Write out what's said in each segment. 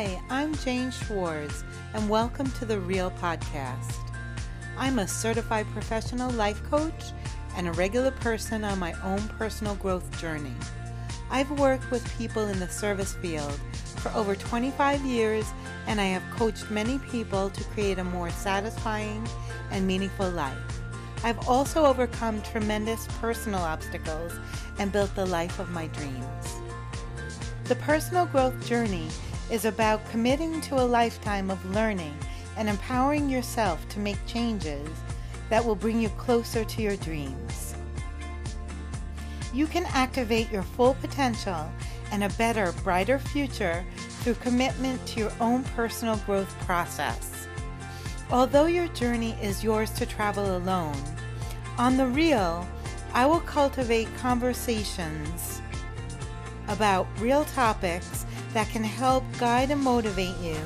Hi, I'm Jane Schwartz, and welcome to the Real Podcast. I'm a certified professional life coach and a regular person on my own personal growth journey. I've worked with people in the service field for over 25 years, and I have coached many people to create a more satisfying and meaningful life. I've also overcome tremendous personal obstacles and built the life of my dreams. The personal growth journey is about committing to a lifetime of learning and empowering yourself to make changes that will bring you closer to your dreams. You can activate your full potential and a better, brighter future through commitment to your own personal growth process. Although your journey is yours to travel alone, on the real, I will cultivate conversations about real topics that can help guide and motivate you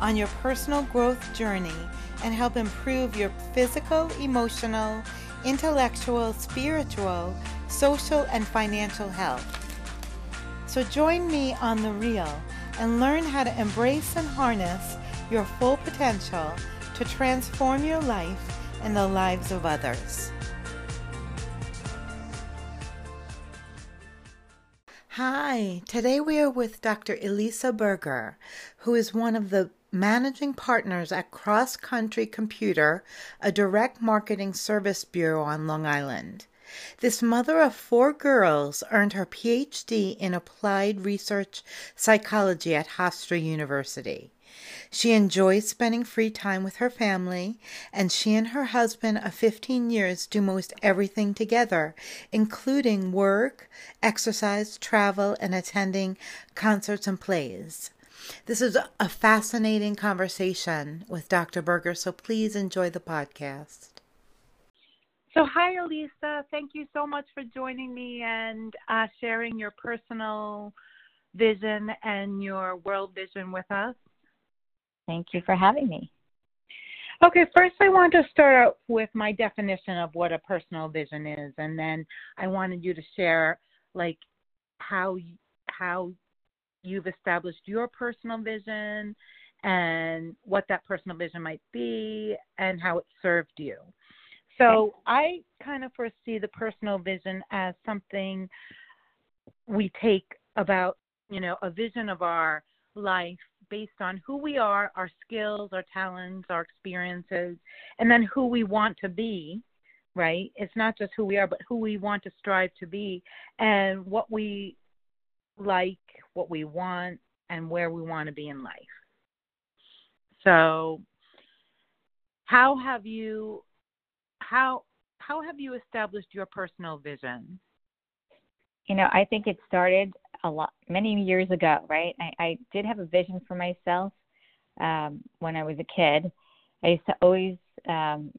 on your personal growth journey and help improve your physical, emotional, intellectual, spiritual, social, and financial health. So join me on The Real and learn how to embrace and harness your full potential to transform your life and the lives of others. Hi, today we are with Dr. Elisa Berger, who is one of the managing partners at Cross Country Computer, a direct marketing service bureau on Long Island. This mother of four girls earned her PhD in applied research psychology at Hofstra University. She enjoys spending free time with her family, and she and her husband of 15 years do most everything together, including work, exercise, travel, and attending concerts and plays. This is a fascinating conversation with Dr. Berger, so please enjoy the podcast. So, hi, Elisa. Thank you so much for joining me and uh, sharing your personal vision and your world vision with us. Thank you for having me. Okay, first I want to start out with my definition of what a personal vision is, and then I wanted you to share like how how you've established your personal vision and what that personal vision might be and how it served you. So I kind of foresee the personal vision as something we take about, you know, a vision of our life based on who we are, our skills, our talents, our experiences, and then who we want to be, right? It's not just who we are, but who we want to strive to be and what we like, what we want, and where we want to be in life. So, how have you how how have you established your personal vision? You know, I think it started a lot many years ago, right? I, I did have a vision for myself um, when I was a kid. I used to always, um,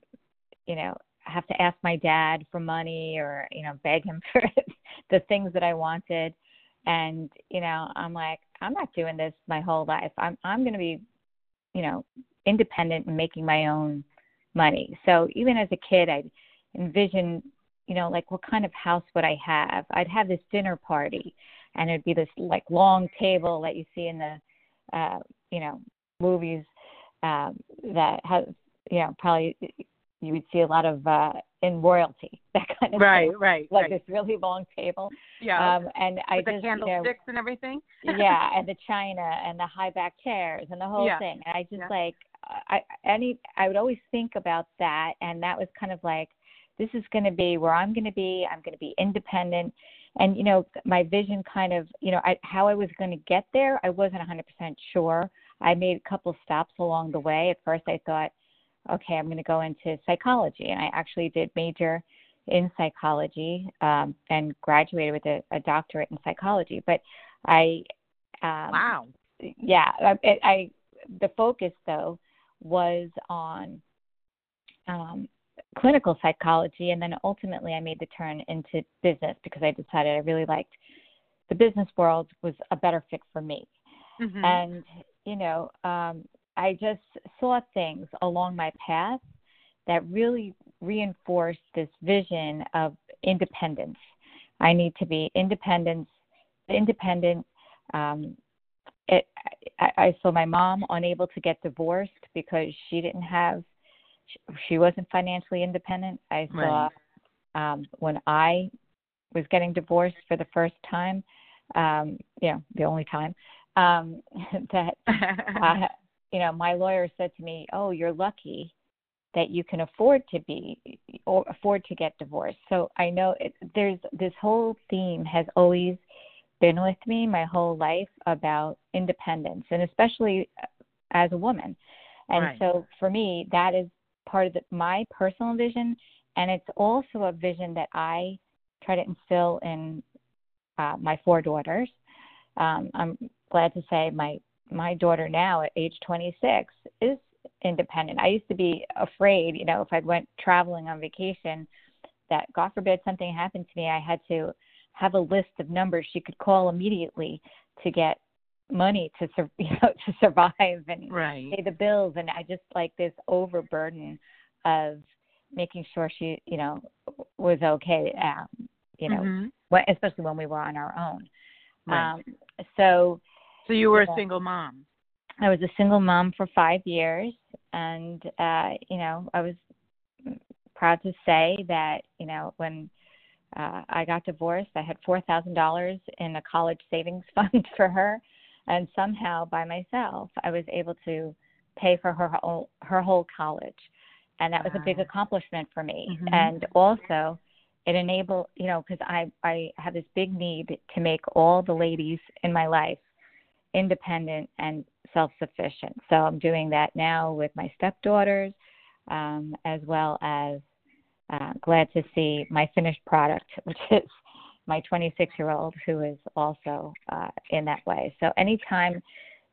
you know, have to ask my dad for money or you know beg him for the things that I wanted, and you know I'm like I'm not doing this my whole life. I'm I'm going to be, you know, independent and making my own money. So even as a kid, I'd envision, you know, like what kind of house would I have? I'd have this dinner party and it'd be this like long table that you see in the uh you know movies um that has you know probably you would see a lot of uh in royalty that kind of right thing. right like right. this really long table yeah um and i With the just candlesticks you know, and everything yeah and the china and the high back chairs and the whole Yeah. thing and i just Yeah. like i any i would always think about that and that was kind of like this is going to be where i'm going to be i'm going to be independent and you know my vision kind of you know I, how i was going to get there i wasn't 100% sure. I made a couple stops along the way. At first i thought okay i'm going to go into psychology. And i actually did major in psychology um, and graduated with a, a doctorate in psychology. But i um, wow. yeah I, I the focus though was on um, clinical psychology and then ultimately i made the turn into business because i decided i really liked the business world was a better fit for me Mhm. and you know um i just saw things along my path that really reinforced this vision of independence i need to be independent independent um it I, I saw my mom unable to get divorced because she didn't have she wasn't financially independent. I saw right. um when I was getting divorced for the first time, um, you know, the only time, um, that uh, you know, my lawyer said to me, "Oh, you're lucky that you can afford to be or afford to get divorced." So I know it, there's this whole theme has always been with me my whole life about independence, and especially as a woman. And right. so for me, that is part of the, my personal vision, and it's also a vision that I try to instill in uh, my four daughters. Um, I'm glad to say my my daughter now at age 26 is independent. I used to be afraid, you know, if I went traveling on vacation, that God forbid something happened to me, I had to have a list of numbers she could call immediately to get money to you know to survive and right. pay the bills and I just like this overburden of making sure she you know was okay um, you know mm-hmm. when, especially when we were on our own right. um so so you were a single mom I was a single mom for 5 years and uh you know I was proud to say that you know when uh, I got divorced. I had four thousand dollars in a college savings fund for her, and somehow by myself, I was able to pay for her whole, her whole college, and that was a big accomplishment for me. Mm-hmm. And also, it enabled you know because I I have this big need to make all the ladies in my life independent and self-sufficient. So I'm doing that now with my stepdaughters, um, as well as uh, glad to see my finished product, which is my 26 year old who is also uh, in that way. So anytime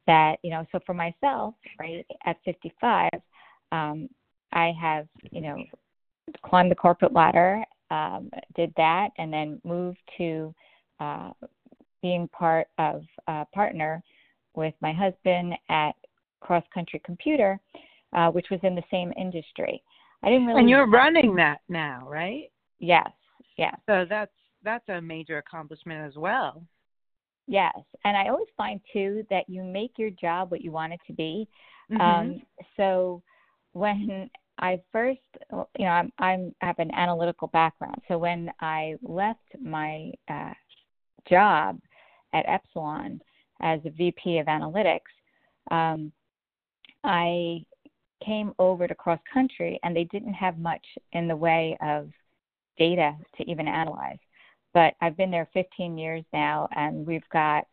that, you know, so for myself, right, at 55, um, I have, you know, climbed the corporate ladder, um, did that, and then moved to uh, being part of a partner with my husband at Cross Country Computer, uh, which was in the same industry. I didn't really. And you're running that now, right? Yes. Yeah. So that's that's a major accomplishment as well. Yes, and I always find too that you make your job what you want it to be. Mm-hmm. Um, so when I first, you know, I'm, I'm I have an analytical background. So when I left my uh, job at Epsilon as a VP of analytics, um, I came over to cross country and they didn't have much in the way of data to even analyze. But I've been there 15 years now and we've got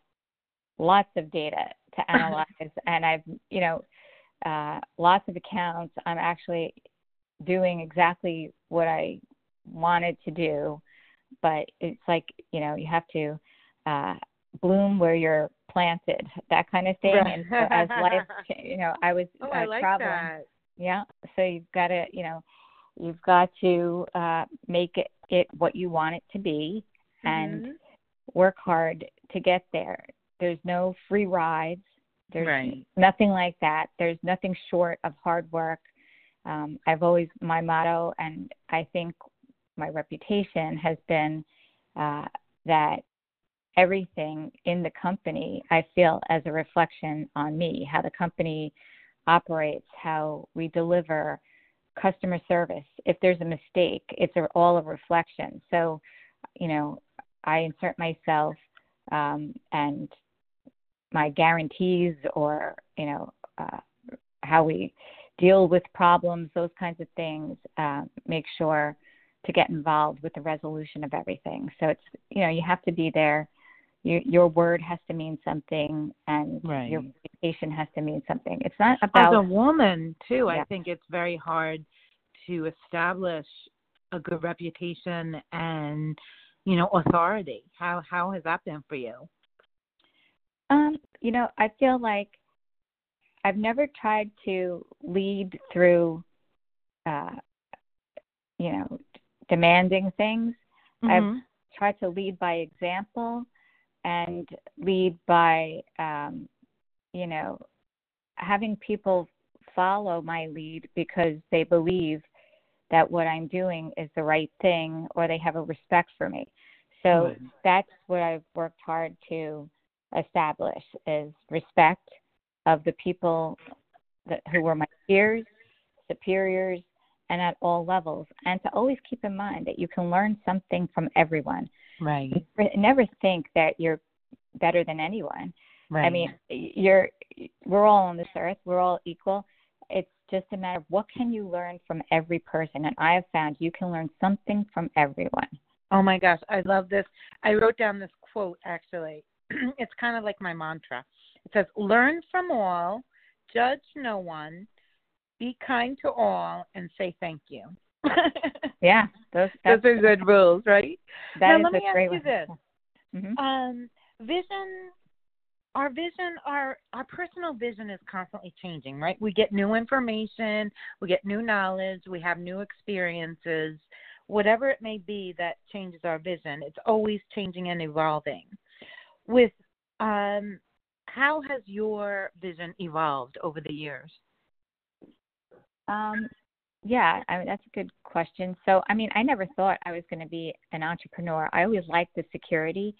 lots of data to analyze and I've, you know, uh, lots of accounts. I'm actually doing exactly what I wanted to do, but it's like, you know, you have to uh, bloom where you're planted, that kind of thing. Right. And so as life, you know, I was oh, uh, I like traveling. That. Yeah. So you've got to, you know, you've got to uh, make it, it what you want it to be, mm-hmm. and work hard to get there. There's no free rides. There's right. nothing like that. There's nothing short of hard work. Um, I've always my motto, and I think my reputation has been uh, that everything in the company I feel as a reflection on me, how the company operates, how we deliver customer service. If there's a mistake, it's all a reflection. So, you know, I insert myself um, and my guarantees or, you know, uh, how we deal with problems, those kinds of things, uh, make sure to get involved with the resolution of everything. So it's, you know, you have to be there your your word has to mean something and right. your reputation has to mean something it's not about as a woman too yeah. i think it's very hard to establish a good reputation and you know authority? How how has that been for you? Um you know i feel like i've never tried to lead through uh you know demanding things. Mm-hmm. i've tried to lead by example and lead by um, you know having people follow my lead because they believe that what I'm doing is the right thing or they have a respect for me. So right. that's what I've worked hard to establish is respect of the people that, who were my peers, superiors, and at all levels. And to always keep in mind that you can learn something from everyone. Right. Never think that you're better than anyone. Right. I mean, you're we're all on this earth. We're all equal. It's just a matter of what can you learn from every person. And I have found you can learn something from everyone. Oh my gosh, I love this. I wrote down this quote actually. it's kind of like my mantra. It says, "Learn from all, judge no one, be kind to all, and say thank you." yeah, those those are good rules, right? That now, let me ask you one. this: mm-hmm. um, vision our vision our our personal vision is constantly changing right? We get new information we get new knowledge we have new experiences. Whatever it may be that changes our vision it's always changing and evolving. With um how has your vision evolved over the years? Um yeah I mean, that's a good question. So i mean i never thought i was going to be an entrepreneur. I always liked the security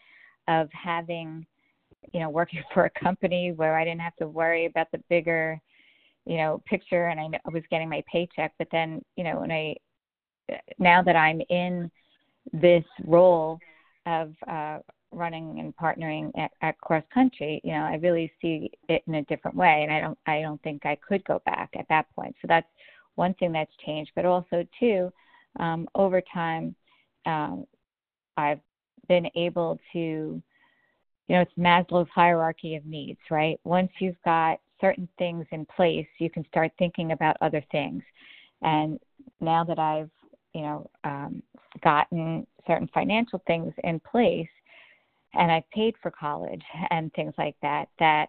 of having you know working for a company where I didn't have to worry about the bigger you know picture and I, was getting my paycheck. But then you know when I now that I'm in this role of uh running and partnering at, at cross country you know I really see it in a different way. And I don't I don't think I could go back at that point. So that's one thing that's changed. But also too um over time um I've been able to you know, it's Maslow's hierarchy of needs, right? Once you've got certain things in place, you can start thinking about other things. And now that I've, you know, um, gotten certain financial things in place and I've paid for college and things like that, that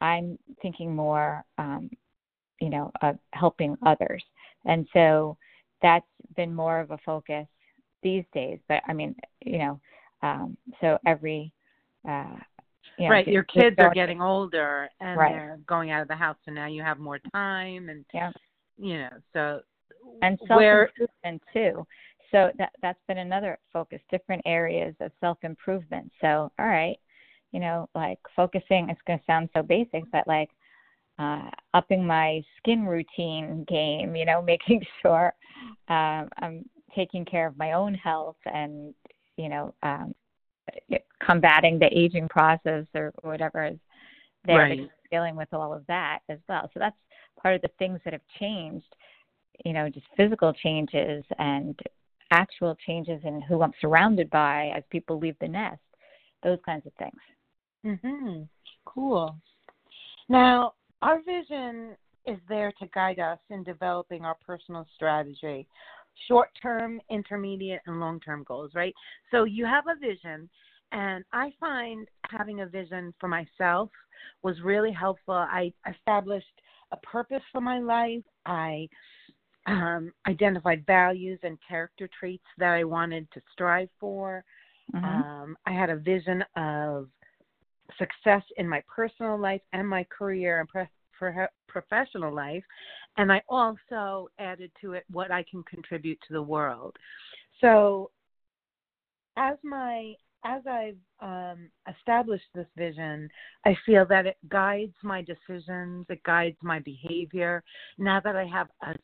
I'm thinking more, um, you know, of helping others. And so that's been more of a focus these days. But I mean, you know, um, so every uh, you know, right your kids are getting older and right. they're going out of the house and now you have more time and yeah. you know so and self improvement too so that that's been another focus different areas of self improvement so all right you know like focusing it's going to sound so basic but like uh upping my skin routine game you know making sure um i'm taking care of my own health and you know um combating the aging process or whatever is there right. dealing with all of that as well. So that's part of the things that have changed you know just physical changes and actual changes in who i'm surrounded by as people leave the nest those kinds of things. Mhm cool. Now our vision is there to guide us in developing our personal strategy short term, intermediate, and long term goals, right? So you have a vision, and I find having a vision for myself was really helpful. I established a purpose for my life. I um, identified values and character traits that I wanted to strive for. Mm-hmm. Um, I had a vision of success in my personal life and my career and pre- professional life. And I also added to it what I can contribute to the world. So, as my as I've um, established this vision, I feel that it guides my decisions, it guides my behavior. Now that I have a,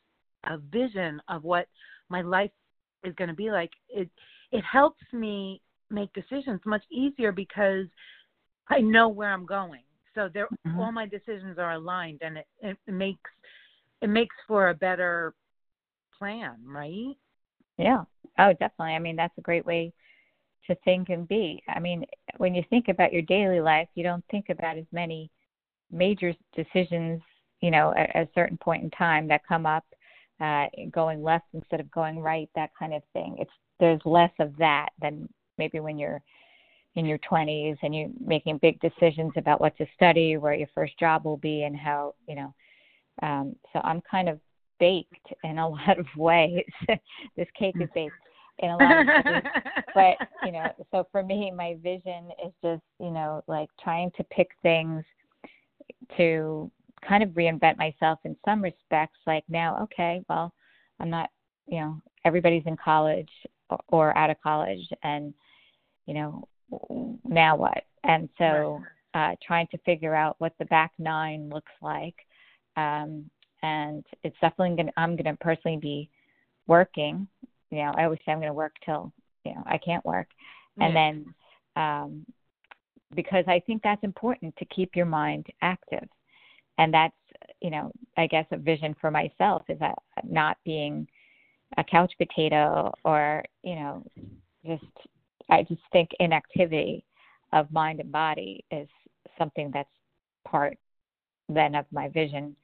a vision of what my life is going to be like, it it helps me make decisions much easier because I know where I'm going. So there, mm-hmm. all my decisions are aligned, and it, it makes it makes for a better plan, right? Yeah. Oh, definitely. I mean, that's a great way to think and be. I mean, when you think about your daily life, you don't think about as many major decisions, you know, at, a certain point in time that come up, uh, going left instead of going right, that kind of thing. It's there's less of that than maybe when you're in your 20s and you're making big decisions about what to study, where your first job will be, and how you know. Um, so I'm kind of baked in a lot of ways. this cake is baked in a lot of ways. but you know, so for me, my vision is just you know like trying to pick things to kind of reinvent myself in some respects. Like now, okay, well, I'm not, you know, everybody's in college or out of college, and you know, now what? And so uh, trying to figure out what the back nine looks like. Um, and it's definitely going to, I'm going to personally be working. You know, I always say I'm going to work till, you know, I can't work. Yeah. And then, um, because I think that's important to keep your mind active. And that's, you know, I guess a vision for myself is that not being a couch potato or, you know, just, I just think inactivity of mind and body is something that's part then of my vision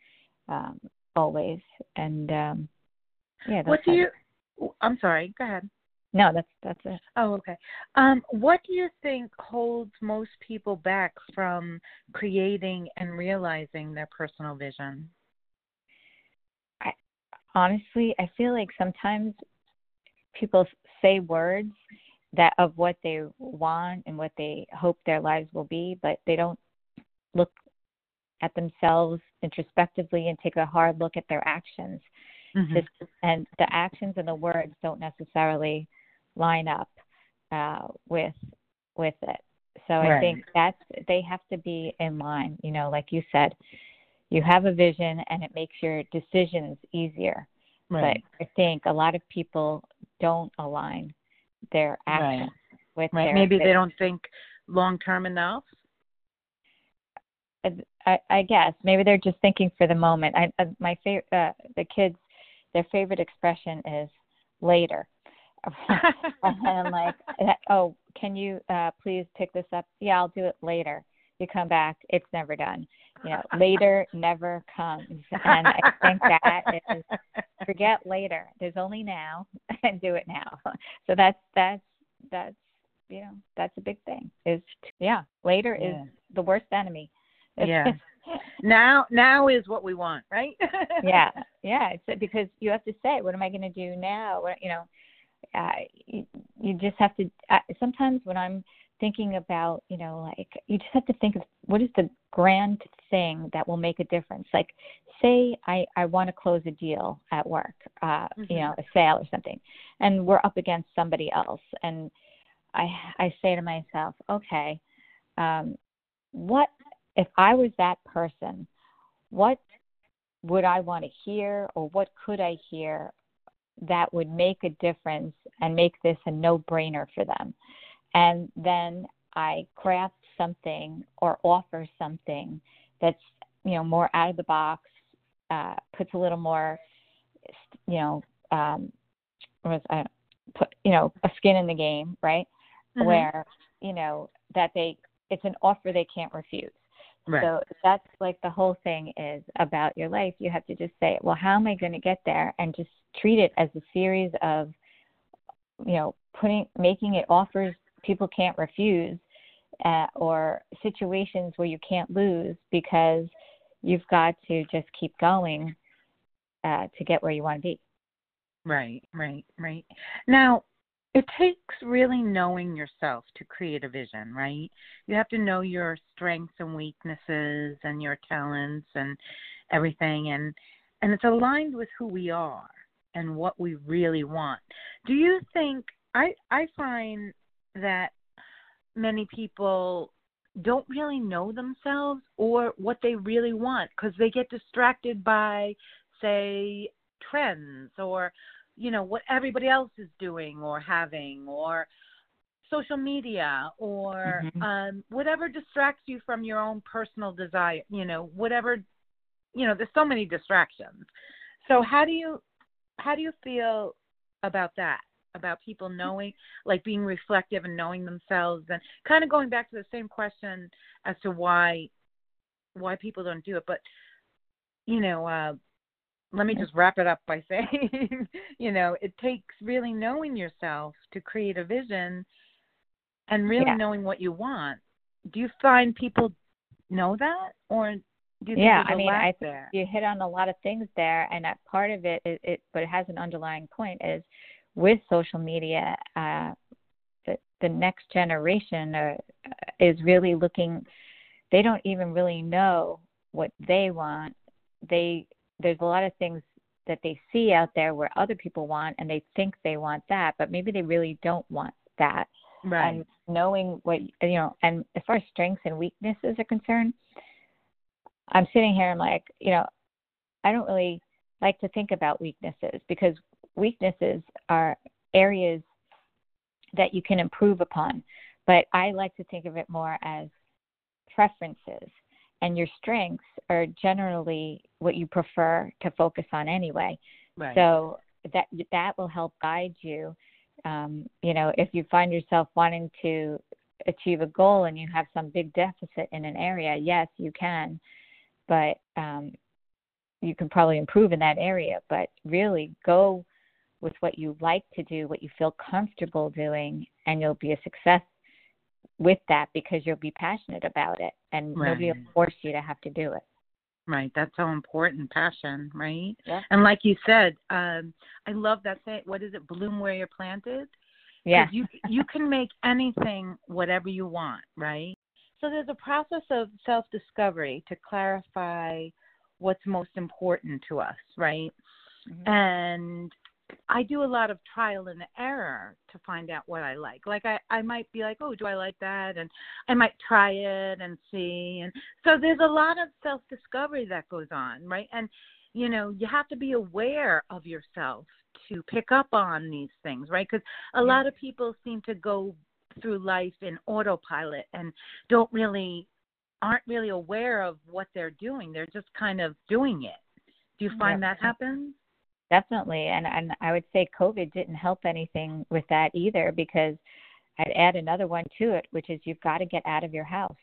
um, always. And um, yeah. What do you? I'm sorry. Go ahead. No, that's that's it. Oh, okay. Um, what do you think holds most people back from creating and realizing their personal vision? I honestly, I feel like sometimes people say words that of what they want and what they hope their lives will be, but they don't look at themselves introspectively and take a hard look at their actions. Mm-hmm. And the actions and the words don't necessarily line up uh, with with it. So right. I think that's they have to be in line. You know, like you said, you have a vision and it makes your decisions easier. Right. But I think a lot of people don't align their actions right. with right. their maybe vision. they don't think long term enough. I, I guess maybe they're just thinking for the moment. I, uh, my favorite, uh, the kids, their favorite expression is later. and like, oh, can you uh, please pick this up? Yeah, I'll do it later. You come back, it's never done. You know, later never comes. And I think that is forget later. There's only now, and do it now. So that's that's that's you know that's a big thing. Is yeah, later yeah. is the worst enemy yeah. now now is what we want, right? yeah. Yeah, it's because you have to say, what am I going to do now? What, you know, uh, you, you just have to uh, sometimes when I'm thinking about, you know, like you just have to think of what is the grand thing that will make a difference. Like say I I want to close a deal at work, uh, mm-hmm. you know, a sale or something, and we're up against somebody else and I I say to myself, okay, um, what if I was that person, what would I want to hear or what could I hear that would make a difference and make this a no brainer for them? And then I craft something or offer something that's, you know, more out of the box, uh, puts a little more, you know, um, was, uh, put, you know, a skin in the game, right? Mm-hmm. Where, you know, that they, it's an offer they can't refuse. Right. So that's like the whole thing is about your life. You have to just say, well, how am I going to get there? And just treat it as a series of, you know, putting, making it offers people can't refuse uh, or situations where you can't lose because you've got to just keep going uh, to get where you want to be. Right, right, right. Now, it takes really knowing yourself to create a vision, right? You have to know your strengths and weaknesses and your talents and everything and and it's aligned with who we are and what we really want. Do you think I I find that many people don't really know themselves or what they really want because they get distracted by say trends or you know what everybody else is doing or having or social media or mm-hmm. um whatever distracts you from your own personal desire you know whatever you know there's so many distractions. So how do you how do you feel about that? About people knowing like being reflective and knowing themselves and kind of going back to the same question as to why why people don't do it but you know uh let me just wrap it up by saying, you know, it takes really knowing yourself to create a vision and really yeah. knowing what you want. Do you find people know that or do you yeah, I mean, I think you hit on a lot of things there, and that part of it, it, it but it has an underlying point is with social media, uh, the the next generation uh, is really looking. They don't even really know what they want. They there's a lot of things that they see out there where other people want and they think they want that, but maybe they really don't want that. right. and knowing what you know. And as far as strengths and weaknesses are concerned, I'm sitting here. I'm like, you know, I don't really like to think about weaknesses because weaknesses are areas that you can improve upon. But I like to think of it more as preferences. And your strengths are generally what you prefer to focus on anyway. Right. So that that will help guide you. Um, you know, if you find yourself wanting to achieve a goal and you have some big deficit in an area, yes, you can, but um, you can probably improve in that area. But really, go with what you like to do, what you feel comfortable doing, and you'll be a success with that because you'll be passionate about it, and Right. nobody will force you to have to do it. Right, that's so important, passion, right? Yeah. And like you said, um, I love that thing. What is it? Bloom where you're planted. Yeah. You you can make anything whatever you want, right? So there's a process of self discovery to clarify what's most important to us, right? Mhm. And I do a lot of trial and error to find out what I like. Like I, I might be like, oh, do I like that? And I might try it and see. And so there's a lot of self discovery that goes on, right? And you know, you have to be aware of yourself to pick up on these things, right? Because a Yeah. lot of people seem to go through life in autopilot and don't really aren't really aware of what they're doing. They're just kind of doing it. Do you find Yeah. that happens? Definitely, and and I would say COVID didn't help anything with that either because I'd add another one to it, which is you've got to get out of your house.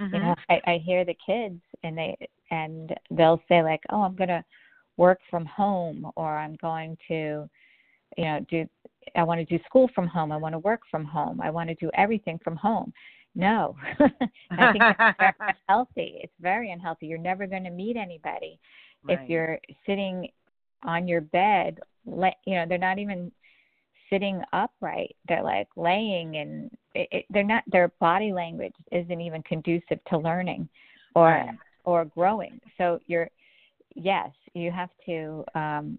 You know, mm-hmm. I, I hear the kids and they and they'll say like, "Oh, I'm going to work from home," or "I'm going to, you know, do I want to do school from home. I want to work from home. I want to do everything from home." No, I think that's very unhealthy. It's very unhealthy. You're never going to meet anybody Right. if you're sitting on your bed you know they're not even sitting upright. They're like laying and it, it, they're not their body language isn't even conducive to learning or Right. or growing. So you're yes you have to um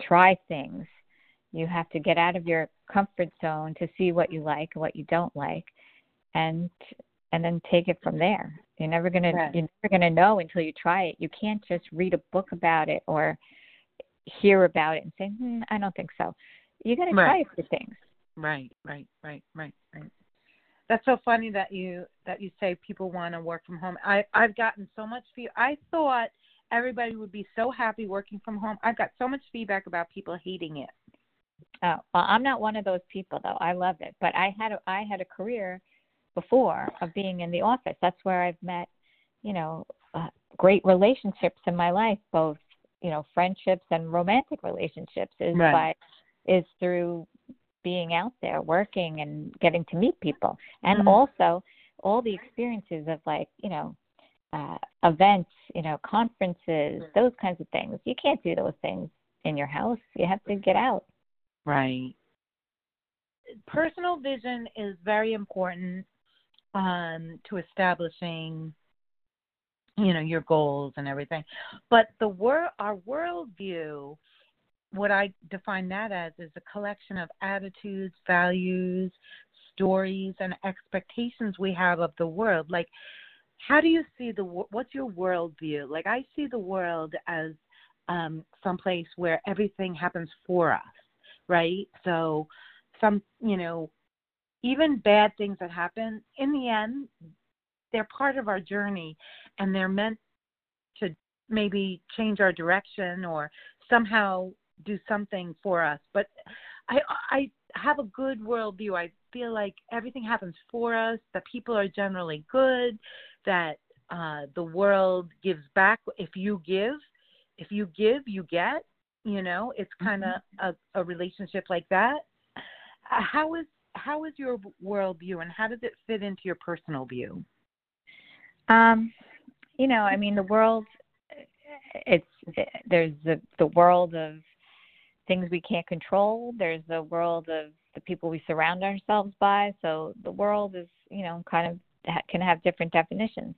try things. You have to get out of your comfort zone to see what you like and what you don't like and and then take it from there. You're never Right. to you're never going to know until you try it. You can't just read a book about it or hear about it and say hmm, i don't think so you got to try Right. a few things Right, right, right, right, right. That's so funny that you that you say people want to work from home. I I've gotten so much feedback. I thought everybody would be so happy working from home. I've got so much feedback about people hating it. Oh, well, I'm not one of those people though. I love it, but I had a, I had a career before of being in the office. That's where I've met, you know, uh, great relationships in my life, both you know friendships and romantic relationships. Is Right. by is through being out there working and getting to meet people, and Mhm. also all the experiences of like you know uh, events, you know, conferences, those kinds of things. You can't do those things in your house. You have to get out. Right. Personal vision is very important um, to establishing, you know, your goals and everything. But the wor- our worldview, what I define that as, is a collection of attitudes, values, stories, and expectations we have of the world. Like, how do you see the? What's your worldview? Like, I see the world as um, someplace where everything happens for us right? So some, you know, even bad things that happen, in the end, they're part of our journey and they're meant to maybe change our direction or somehow do something for us. But I I have a good worldview. I feel like everything happens for us, that people are generally good, that uh the world gives back if you give. If you give, you get you know it's kind of a, a relationship like that how is how is your worldview and how does it fit into your personal view Um, you know, I mean, the world. It's there's the the world of things we can't control. There's the world of the people we surround ourselves by. So the world is, you know, kind of can have different definitions.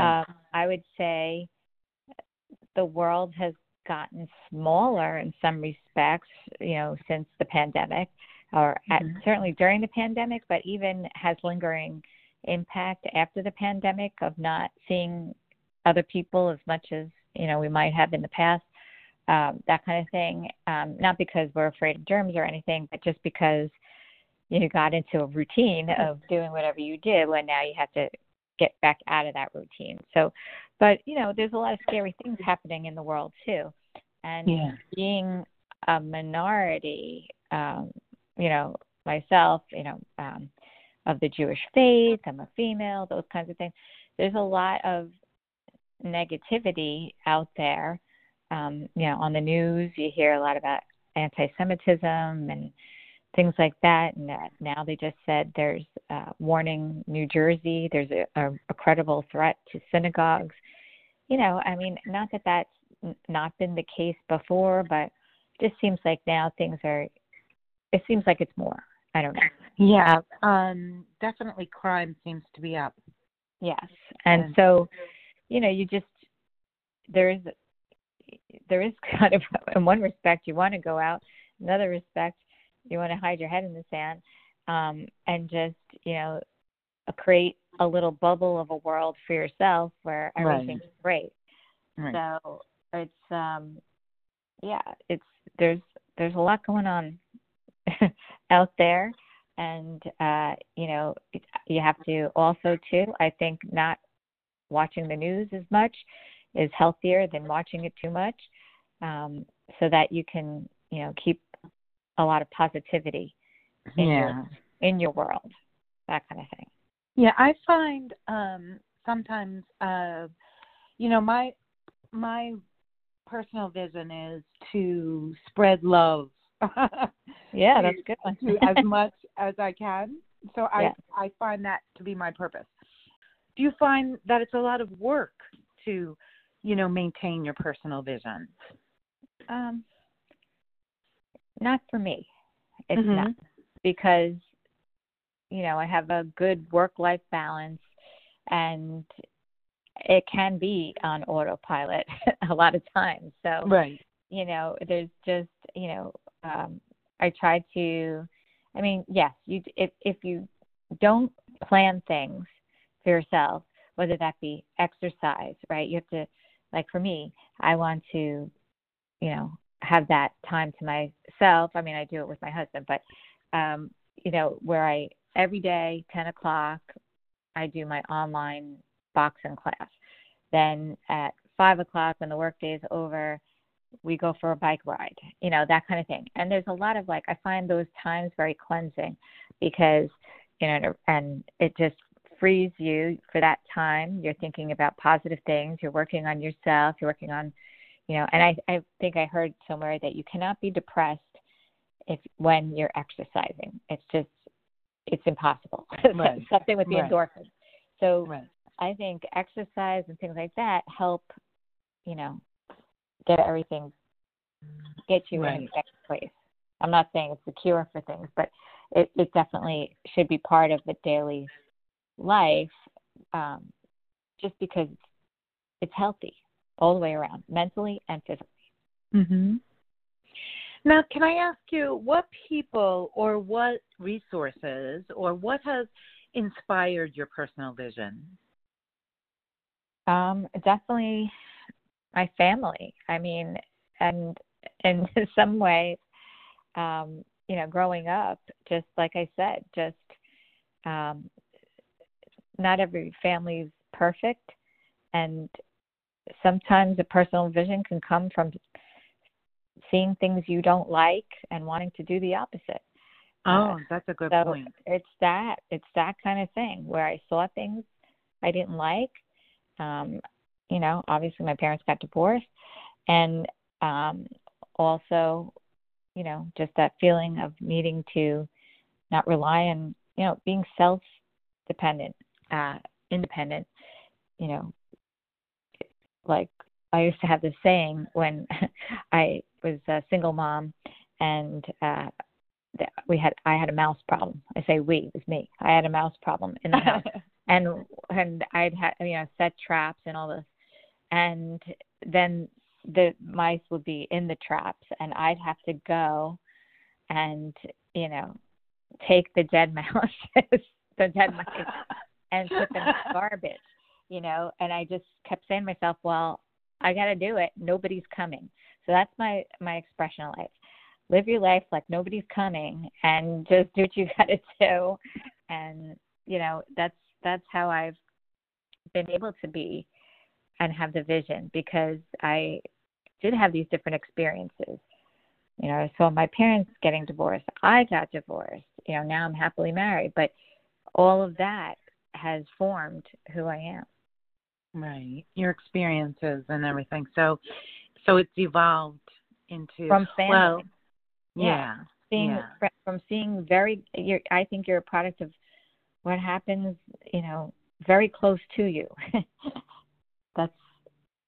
Um, I would say the world has gotten smaller in some respects, you know, since the pandemic. or mm-hmm. certainly during the pandemic, but even has lingering impact after the pandemic of not seeing other people as much as you know we might have in the past. Um, that kind of thing. Um, not because we're afraid of germs or anything, but just because you got into a routine of doing whatever you did when now you have to get back out of that routine. So, but you know, there's a lot of scary things happening in the world too, and yeah. being a minority, um, you know, myself, you know, um, of the Jewish faith, I'm a female, those kinds of things. There's a lot of negativity out there. Um, you know, on the news, you hear a lot about anti-Semitism and things like that. And uh, now they just said there's uh, warning New Jersey. There's a, a, a credible threat to synagogues. You know, I mean, not that that's not been the case before, but it just seems like now things are. It seems like it's more. I don't know. Yeah, um, definitely crime seems to be up. Yes, and, and so, you know, you just there is there is kind of in one respect you want to go out, another respect you want to hide your head in the sand um, and just you know create a little bubble of a world for yourself where everything's right. great right. so it's um yeah it's there's there's a lot going on out there and uh you know you have to also too i think not watching the news as much is healthier than watching it too much um so that you can you know keep a lot of positivity in yeah. your in your world, that kind of thing. Yeah, I find um sometimes uh you know my my personal vision is to spread love. yeah, that's good one. as much as I can. So I. I find that to be my purpose. Do you find that it's a lot of work to, you know, maintain your personal vision? Um, not for me. It's mm-hmm. not because you know I have a good work life balance, and it can be on autopilot a lot of times. So right, you know, there's just you know, um, I try to. I mean, yes, you if if you don't plan things for yourself, whether that be exercise, right? You have to, like for me, I want to, you know, have that time to myself. I mean, I do it with my husband, but um, you know, where I every day, ten o'clock, I do my online boxing class. Then at five o'clock, when the workday is over, we go for a bike ride. You know, that kind of thing. And there's a lot of like I find those times very cleansing because you know, and it just frees you for that time. You're thinking about positive things. You're working on yourself. You're working on you know and i i think i heard somewhere that you cannot be depressed if when you're exercising it's just it's impossible right. something with the right. endorphins so right. i think exercise and things like that help you know get everything get you right. in the next place i'm not saying it's the cure for things but it, it definitely should be part of the daily life um, just because it's healthy all the way around, mentally and physically. Mm-hmm. Now, can I ask you what people or what resources or what has inspired your personal vision? Um, definitely my family. I mean, and in some ways, um, you know, growing up, just like I said, just um, not every family's perfect, and sometimes a personal vision can come from seeing things you don't like and wanting to do the opposite. Oh, uh, that's a good so point. It's that it's that kind of thing where I saw things I didn't like. Um, you know, obviously my parents got divorced and um also, you know, just that feeling of needing to not rely on, you know, being self dependent, uh, independent, you know, like I used to have this saying when I was a single mom and uh we had I had a mouse problem. I say we, it was me. I had a mouse problem in the house. and and I'd had you know, set traps and all this. And then the mice would be in the traps and I'd have to go and you know, take the dead mouse, the dead mice, and put them in garbage, you know. And I just kept saying to myself, well, I got to do it. Nobody's coming. So that's my my expression of life. Live your life like nobody's coming, and just do what you got to do. And you know, that's that's how I've been able to be and have the vision because I did have these different experiences. You know, so my parents getting divorced, I got divorced. You know, now I'm happily married, but all of that has formed who I am. Right. Your experiences and everything. So so it's evolved into from family. Well, yeah. yeah. Seeing yeah. from seeing very you're I think you're a product of what happens, you know, very close to you. that's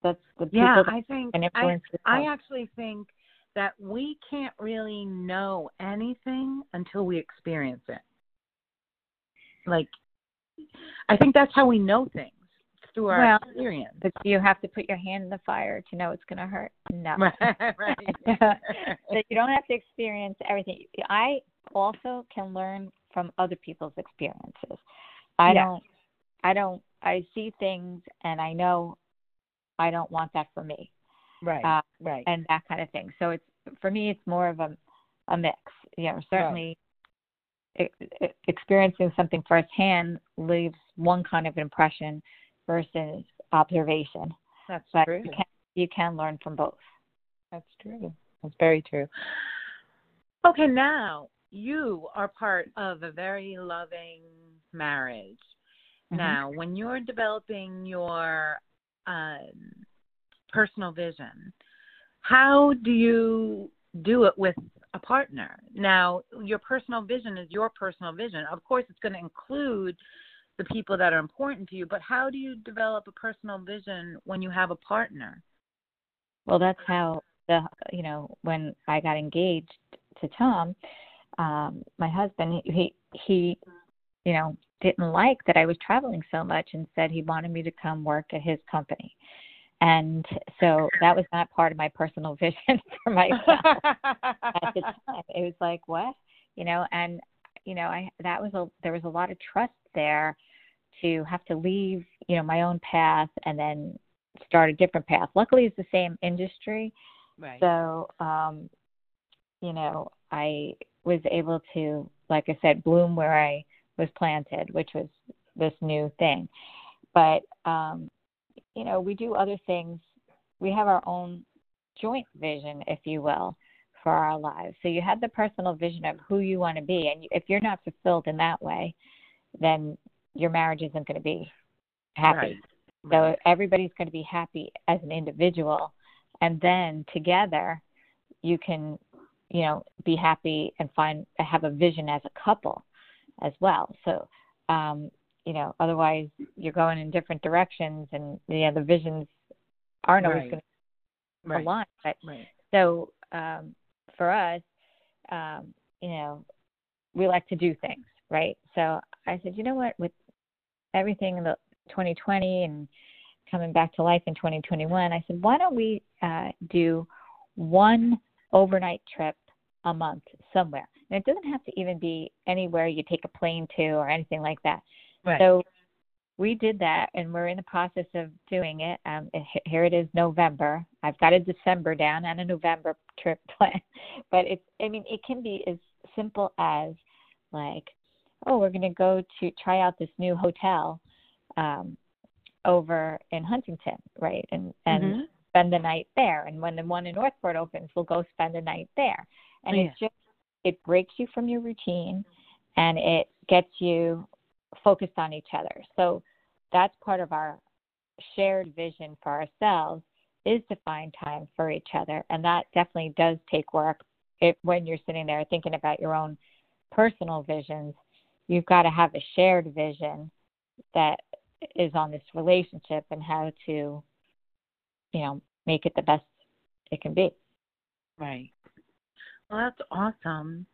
that's the people yeah, I think I, I actually think that we can't really know anything until we experience it. Like I think that's how we know things through our well, experience. But you have to put your hand in the fire to know it's going to hurt. No. right. right. so you don't have to experience everything. I also can learn from other people's experiences. I Yeah. don't I don't I see things and I know I don't want that for me. right. Uh, right. and that kind of thing. So it's for me it's more of a a mix. You know, certainly e- experiencing something firsthand leaves one kind of impression versus observation. that's But true. you can you can learn from both. That's true. That's very true. Okay, now you are part of a very loving marriage. Mhm. Now, when you're developing your um, personal vision, how do you do it with a partner? Now, your personal vision is your personal vision. Of course, it's going to include the people that are important to you, but how do you develop a personal vision when you have a partner? Well, that's how the you know when I got engaged to Tom, um, my husband, he he you know didn't like that I was traveling so much and said he wanted me to come work at his company. And so that was not part of my personal vision for myself at the time. It was like, what? You know, and you know, I that was a there was a lot of trust there to have to leave, you know, my own path and then start a different path. Luckily it's the same industry. right. So um, you know, I was able to, like I said, bloom where I was planted, which was this new thing. But um, you know, we do other things. We have our own joint vision, if you will, for our lives. So you have the personal vision of who you want to be, and if you're not fulfilled in that way, then your marriage isn't going to be happy. Right. So everybody's going to be happy as an individual, and then together, you can, you know, be happy and find have a vision as a couple, as well. So, um, you know, otherwise you're going in different directions, and you know the visions aren't always Right. going to right. align. But Right. so um, for us, um, you know, we like to do things, right? So I said, you know what, with everything in the 2020 and coming back to life in 2021, I said, why don't we uh, do one overnight trip a month somewhere? And it doesn't have to even be anywhere you take a plane to or anything like that. Right. So we did that, and we're in the process of doing it. Um, h- here it is, November. I've got a December down and a November trip plan, but it's. I mean, it can be as simple as like, oh, we're going to go to try out this new hotel um, over in Huntington, right? And and Mhm. spend the night there. And when the one in Northport opens, we'll go spend the night there. And it's just it breaks you from your routine, and it gets you focused on each other. So that's part of our shared vision for ourselves is to find time for each other, and that definitely does take work. It, when you're sitting there thinking about your own personal visions, you've got to have a shared vision that is on this relationship and how to, you know, make it the best it can be. Right. Well, that's awesome.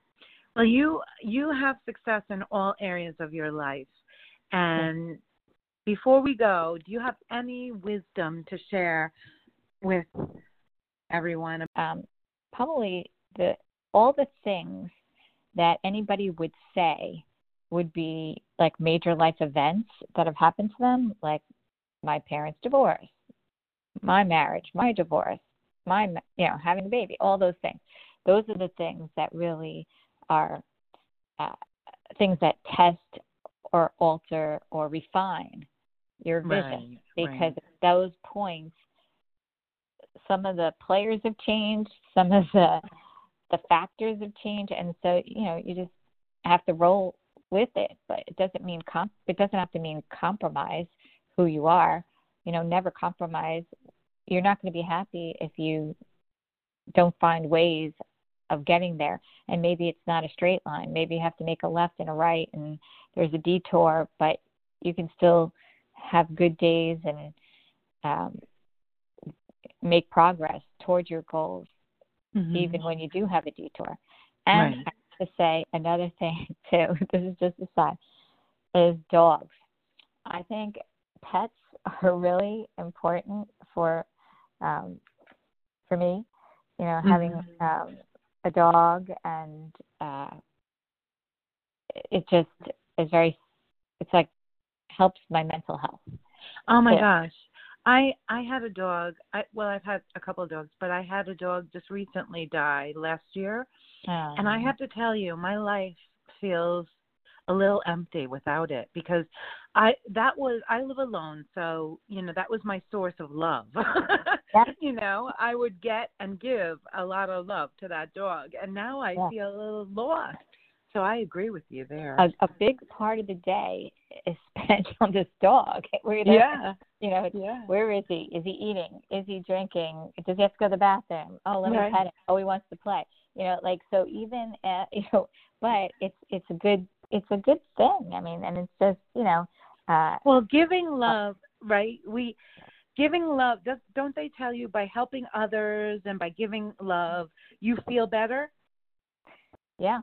Well, you you have success in all areas of your life, and before we go, do you have any wisdom to share with everyone? um, probably the all the things that anybody would say would be like major life events that have happened to them, like my parents' divorce, my marriage, my divorce, my you know having a baby, all those things. Those are the things that really are uh, things that test or alter or refine your vision. Right, because right. those points some of the players have changed some of the the factors have changed and so you know you just have to roll with it. But it doesn't mean comp it doesn't have to mean compromise who you are. You know never compromise. You're not going to be happy if you don't find ways of getting there and maybe it's not a straight line maybe you have to make a left and a right and there's a detour but you can still have good days and um, make progress towards your goals Mm-hmm. even when you do have a detour and Right. I have to say another thing too this is just a side is dogs i think pets are really important for um for me you know having Mhm. um a dog and uh it just is very it's like helps my mental health Oh my gosh. I I had a dog. I well, I've had a couple of dogs, but I had a dog just recently die last year, and I Um, have to tell you, my life feels a little empty without it because I that was I live alone, so you know that was my source of love. Yeah. you know, I would get and give a lot of love to that dog, and now I Yeah. feel a little lost. So I agree with you there. a, a big part of the day is spent on this dog. Where you yeah, you know, yeah. where is he? Is he eating? Is he drinking? Does he have to go to the bathroom? Oh, let Right. me pet him. Oh, he wants to play. You know, like so. Even uh, you know, but it's it's a good it's a good thing. I mean, and it's just you know, uh, Well, giving love, right? We giving love. Does, don't they tell you by helping others and by giving love, you feel better? yeah,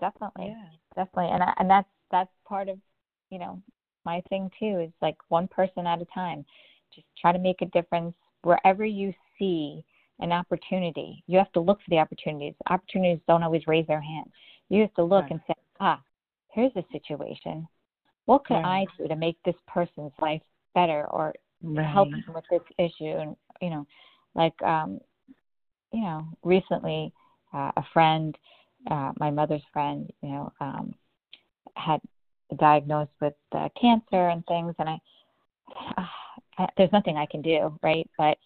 definitely. yeah. definitely and I, and that's that's part of you know my thing too is like one person at a time just try to make a difference wherever you see an opportunity you have to look for the opportunities opportunities don't always raise their hand you have to look Right. and say ah here's a situation what can Right. i do to make this person's life better or help them with this issue and you know like um you know recently uh, a friend uh, my mother's friend you know um had diagnosed with uh, cancer and things and i uh, there's nothing i can do right but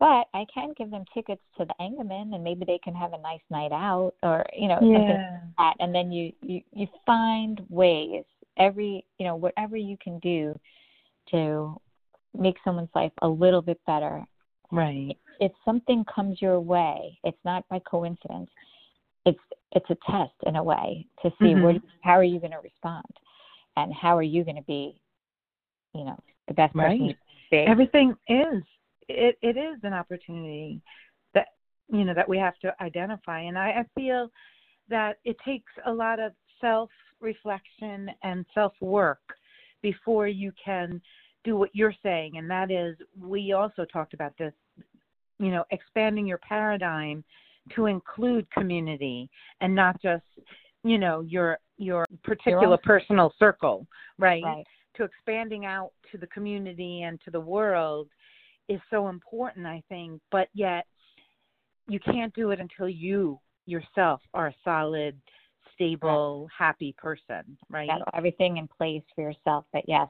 but i can give them tickets to the Engeman and maybe they can have a nice night out or you know something Yeah. that and then you you you find ways every you know whatever you can do to make someone's life a little bit better Right. if something comes your way it's not by coincidence it's it's a test in a way to see Mhm. what how are you going to respond and how are you going to be you know the best person you Right. can be Everything is it it is an opportunity that you know that we have to identify and I, I feel that it takes a lot of self reflection and self work before you can do what you're saying. And that is we also talked about this you know expanding your paradigm to include community and not just you know your your particular personal circle right? right. To expanding out to the community and to the world is so important i think. But yet you can't do it until you yourself are a solid stable happy person right? Got everything in place for yourself but yes.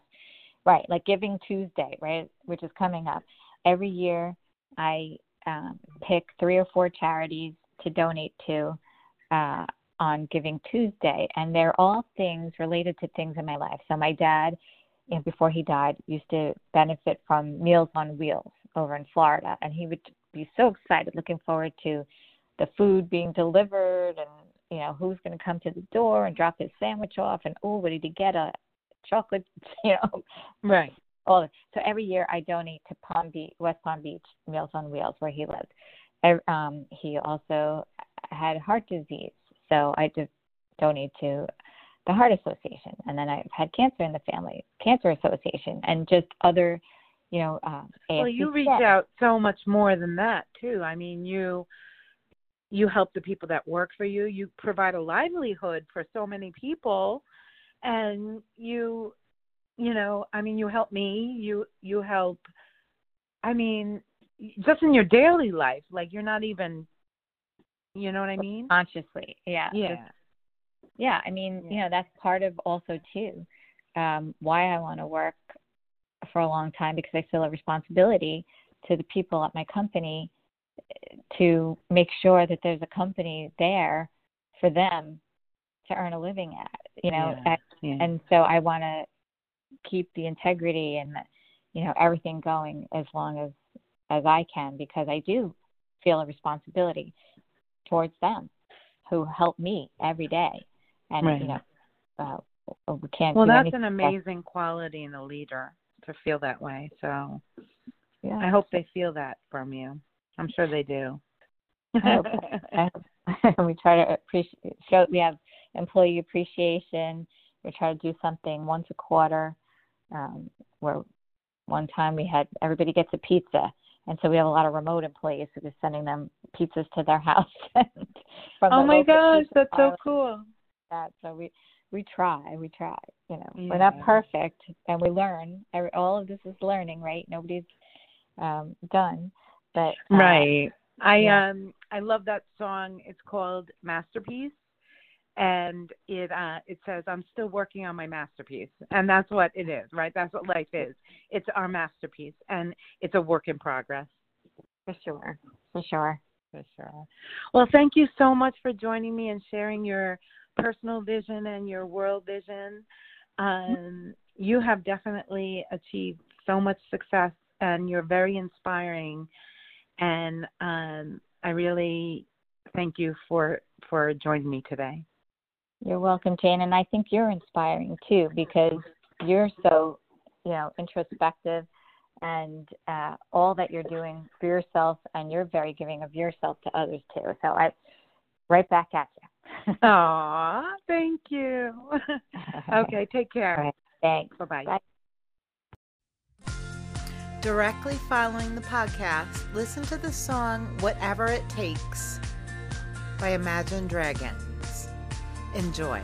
Right like giving tuesday right which is coming up. Every year i um, pick three or four charities to donate to uh, on giving tuesday and they're all things related to things in my life. So my dad you know, before he died used to benefit from meals on wheels over in florida and he would be so excited looking forward to the food being delivered and you know who's going to come to the door and drop his sandwich off and oh what did he get a chocolate you know right. all so every year i donate to palm beach west palm beach meals on wheels where he lived. I, um he also had heart disease so i just donate to the heart association. And then i've had cancer in the family cancer association and just other you know um well you reach out so much more than that too. I mean you you help the people that work for you. You provide a livelihood for so many people, and you, you know, I mean, you help me. You you help. I mean, just in your daily life, like you're not even. You know what I mean? Consciously, yeah. Yeah. Just, yeah, I mean, Yeah. you know, that's part of also too um, why I want to work for a long time because I feel a responsibility to the people at my company to make sure that there's a company there for them to earn a living at, you know, Yeah. at- yeah. and so I want to keep the integrity and you know everything going as long as as I can because I do feel a responsibility towards them who help me every day and Right. you know uh, we can't well, that's an amazing quality in a leader to feel that way. So yeah I hope they feel that from you. I'm sure they do. I hope hope- we try to appreciate show we have employee appreciation. We try to do something once a quarter um, where one time we had everybody gets a pizza and so we have a lot of remote employees so we're sending them pizzas to their house from oh my gosh, that's so cool. that so we we try we try you know. We're not perfect and we learn. All of this is learning right? Nobody's um done but uh, Right. I yeah. um I love that song. It's called Masterpiece and it uh it says I'm still working on my masterpiece. And that's what it is, right? That's what life is. It's our masterpiece and it's a work in progress. for sure for sure For sure. Well, thank you so much for joining me and sharing your personal vision and your world vision. Um, you have definitely achieved so much success, and you're very inspiring. And um, I really thank you for for joining me today. You're welcome, Jane. And I think you're inspiring too because you're so, you know, introspective and uh, all that you're doing for yourself and you're very giving of yourself to others too. So I right back at you. Aw, thank you. okay, take care. Right. Thanks. Bye-bye. Bye. Directly following the podcast, listen to the song Whatever It Takes by Imagine Dragons. Enjoy.